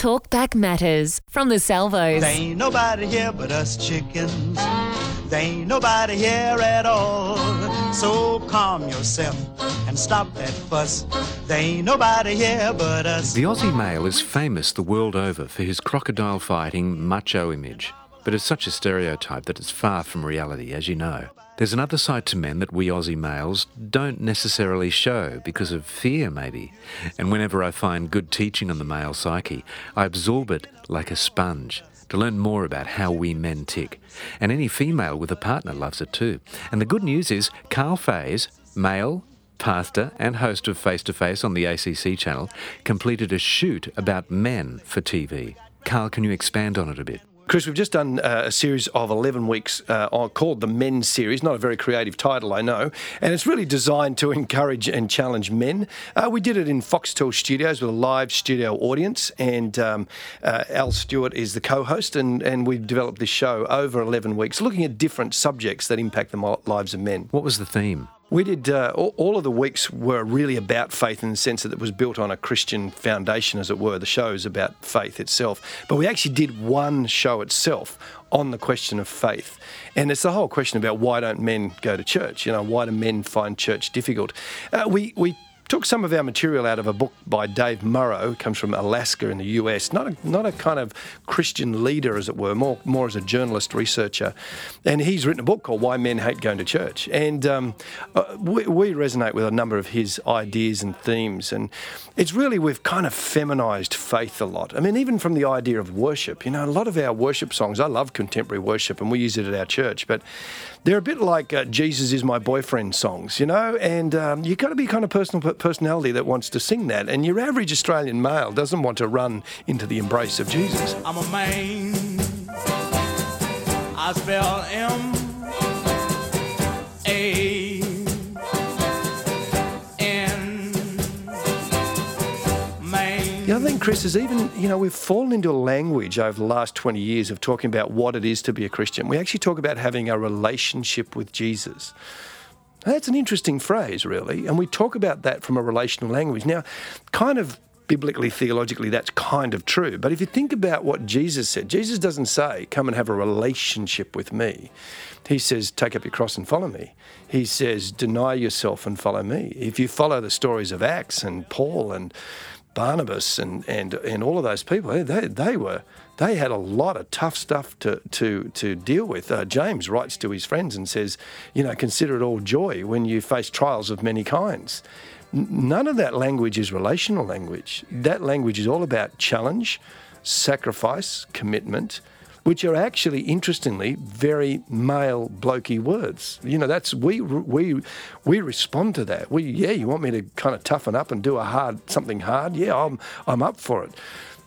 Talkback Matters from the Salvos. There ain't nobody here but us chickens. There ain't nobody here at all. So calm yourself and stop that fuss. There ain't nobody here but us. The Aussie male is famous the world over for his crocodile fighting macho image, but it's such a stereotype that it's far from reality, as you know. There's another side to men that we Aussie males don't necessarily show because of fear, maybe. And whenever I find good teaching on the male psyche, I absorb it like a sponge to learn more about how we men tick. And any female with a partner loves it too. And the good news is, Karl Faase, male, pastor, and host of Face to Face on the ACC channel, completed a shoot about men for TV. Karl, can you expand on it a bit? Chris, we've just done uh, a series of 11 weeks uh, called the Men's Series. Not a very creative title, I know. And it's really designed to encourage and challenge men. Uh, we did it in Foxtel Studios with a live studio audience. And um, uh, Al Stewart is the co host. And, and we've developed this show over 11 weeks, looking at different subjects that impact the lives of men. What was the theme? We did, uh, all, of the weeks were really about faith in the sense that it was built on a Christian foundation, as it were. The show is about faith itself. But we actually did one show itself on the question of faith. And it's the whole question about why don't men go to church? You know, why do men find church difficult? Uh, we, we took some of our material out of a book by Dave Murrow, comes from Alaska in the US, not a, not a kind of Christian leader, as it were, more, more as a journalist researcher. And he's written a book called Why Men Hate Going to Church. And um, uh, we, we, resonate with a number of his ideas and themes. And it's really, we've kind of feminized faith a lot. I mean, even from the idea of worship, you know, a lot of our worship songs, I love contemporary worship and we use it at our church, but they're a bit like uh, Jesus is my boyfriend songs, you know, and um, you've got to be kind of personal personality that wants to sing that. And your average Australian male doesn't want to run into the embrace of Jesus. I'm a man. I spell M The other thing, Chris, is even, you know, we've fallen into a language over the last 20 years of talking about what it is to be a Christian. We actually talk about having a relationship with Jesus. That's an interesting phrase, really. And we talk about that from a relational language. Now, kind of biblically, theologically, that's kind of true. But if you think about what Jesus said, Jesus doesn't say, come and have a relationship with me. He says, take up your cross and follow me. He says, deny yourself and follow me. If you follow the stories of Acts and Paul and Barnabas and, and, and all of those people, they, they were they had a lot of tough stuff to to, to deal with. Uh, James writes to his friends and says, you know, consider it all joy when you face trials of many kinds. N- none of that language is relational language. That language is all about challenge, sacrifice, commitment, which are actually, interestingly, very male blokey words. You know, that's we we we respond to that. We yeah, you want me to kind of toughen up and do a hard something hard? Yeah, I'm I'm up for it.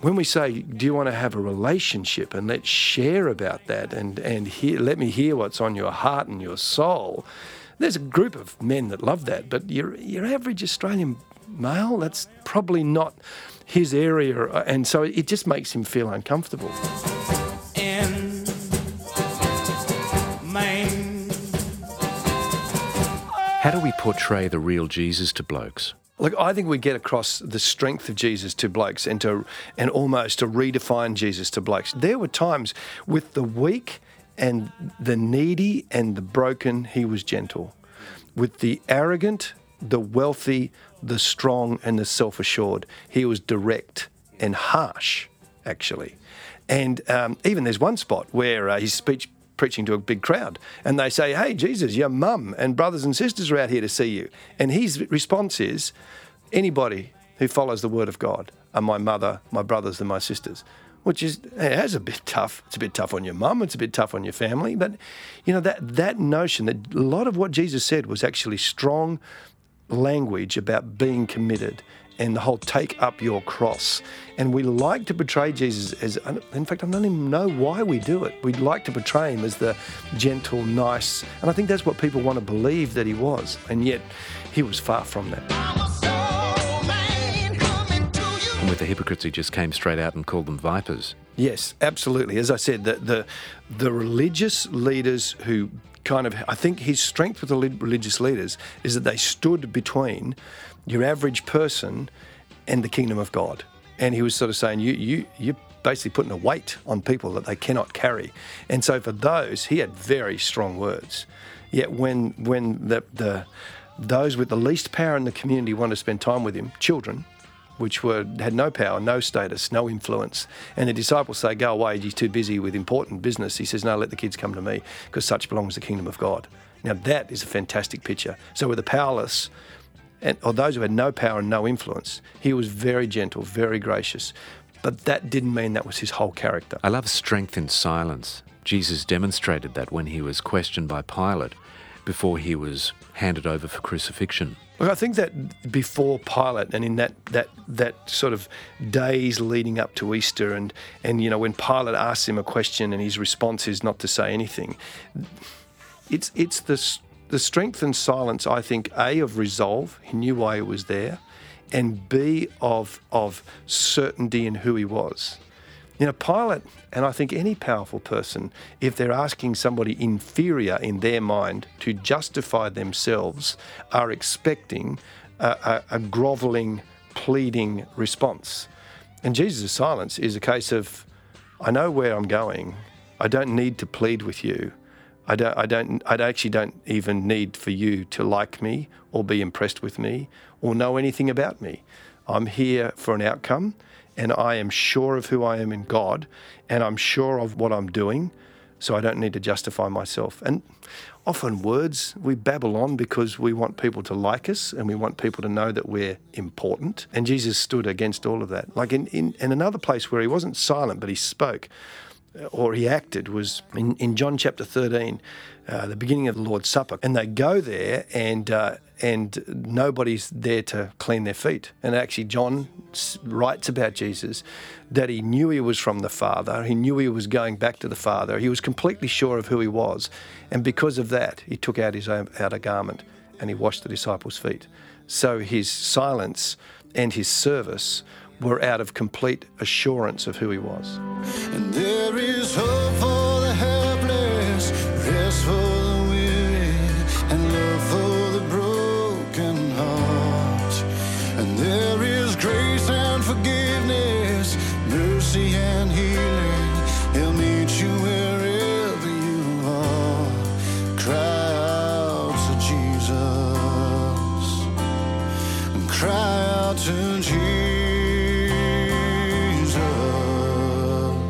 When we say, do you want to have a relationship and let's share about that and and hear, let me hear what's on your heart and your soul. There's a group of men that love that, but your your average Australian male, that's probably not his area, uh, and so it just makes him feel uncomfortable. How do we portray the real Jesus to blokes? Look, I think we get across the strength of Jesus to blokes and to and almost to redefine Jesus to blokes. There were times with the weak and the needy and the broken, he was gentle. With the arrogant, the wealthy, the strong, and the self assured, he was direct and harsh, actually. And um, even there's one spot where uh, his speech preaching to a big crowd. And they say, Hey, Jesus, your mum and brothers and sisters are out here to see you. And his response is, Anybody who follows the word of God are my mother, my brothers, and my sisters. Which is it has a bit tough. It's a bit tough on your mum. It's a bit tough on your family. But you know that that notion that a lot of what Jesus said was actually strong language about being committed and the whole take up your cross. And we like to portray Jesus as, in fact, I don't even know why we do it. We like to portray him as the gentle, nice, and I think that's what people want to believe that he was. And yet, he was far from that. And with the hypocrites, he just came straight out and called them vipers. Yes, absolutely. As I said, the, the, the religious leaders who kind of, I think his strength with the religious leaders is that they stood between your average person and the kingdom of God. and he was sort of saying, "You, you, you're basically putting a weight on people that they cannot carry." And so for those, he had very strong words. Yet when when the the those with the least power in the community want to spend time with him, children, which were had no power, no status, no influence. And the disciples say, "Go away, he's too busy with important business." He says, "No, let the kids come to me, because such belongs the kingdom of God." Now that is a fantastic picture. So with the powerless, and or those who had no power and no influence, he was very gentle, very gracious. But that didn't mean that was his whole character. I love strength in silence. Jesus demonstrated that when he was questioned by Pilate before he was handed over for crucifixion. Look, I think that before Pilate and in that, that, that sort of days leading up to Easter, and, and you know, when Pilate asks him a question and his response is not to say anything, it's, it's the, the strength and silence, I think, A, of resolve, he knew why he was there, and B, of, of certainty in who he was. You know, Pilate, and I think any powerful person, if they're asking somebody inferior in their mind to justify themselves, are expecting a, a, a groveling, pleading response. And Jesus' silence is a case of, I know where I'm going. I don't need to plead with you. I don't, I don't, I actually don't even need for you to like me or be impressed with me or know anything about me. I'm here for an outcome and I am sure of who I am in God, and I'm sure of what I'm doing, so I don't need to justify myself. And often words we babble on because we want people to like us and we want people to know that we're important. And Jesus stood against all of that. Like in, in, in another place where he wasn't silent, but he spoke or he acted was in, in John chapter 13, uh, the beginning of the Lord's Supper. And they go there and uh, and nobody's there to clean their feet. And actually, John writes about Jesus that he knew he was from the Father, he knew he was going back to the Father, he was completely sure of who he was. And because of that, he took out his own outer garment and he washed the disciples' feet. So his silence and his service were out of complete assurance of who he was. Forgiveness, mercy and healing. He'll meet you wherever you are. Cry out to Jesus, cry out to Jesus.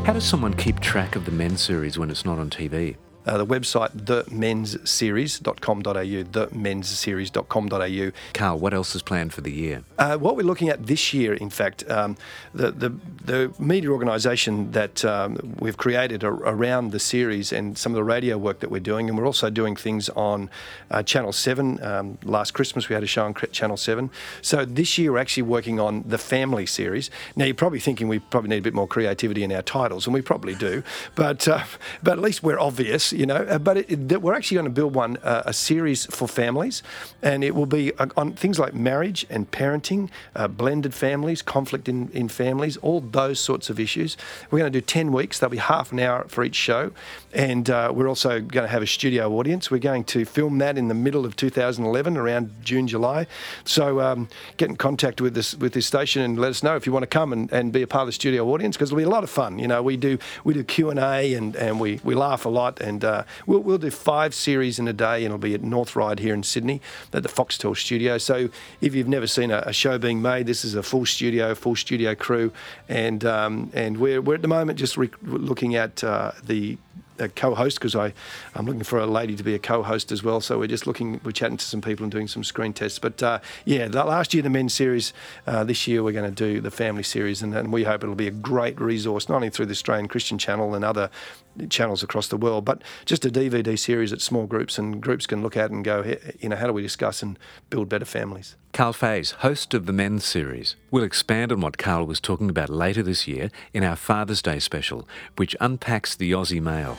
How does someone keep track of the men's series when it's not on TV? Uh, the website themensseries.com.au, themensseries.com.au. Karl, what else is planned for the year? Uh, what we're looking at this year, in fact, um, the, the, the media organisation that um, we've created around the series and some of the radio work that we're doing, and we're also doing things on uh, Channel 7. Um, last Christmas we had a show on Channel 7. So this year we're actually working on the family series. Now you're probably thinking we probably need a bit more creativity in our titles, and we probably do, but, uh, but at least we're obvious you know. Uh, but it, it, we're actually going to build one, uh, a series for families, and it will be uh, on things like marriage and parenting, uh, blended families, conflict in, in families, all those sorts of issues. We're going to do 10 weeks, there'll be half an hour for each show, and uh, we're also going to have a studio audience. We're going to film that in the middle of 2011, around June, July. So um, get in contact with this with this station and let us know if you want to come and, and be a part of the studio audience because it'll be a lot of fun. You know, we do we do Q and A and and we we laugh a lot and uh, we'll, we'll do five series in a day, and it'll be at North Ryde here in Sydney at the Foxtel studio. So if you've never seen a, a show being made, this is a full studio, full studio crew, and um, and we're, we're at the moment just re- looking at uh, the a co-host because I I'm looking for a lady to be a co-host as well. So we're just looking, we're chatting to some people and doing some screen tests. But uh, yeah, last year the men's series, uh, this year we're going to do the family series, and, and, we hope it'll be a great resource not only through the Australian Christian Channel and other channels across the world, but just a DVD series that small groups and groups can look at and go, you know, how do we discuss and build better families? Karl Faase, host of the Men's Series, will expand on what Karl was talking about later this year in our Father's Day special, which unpacks the Aussie male.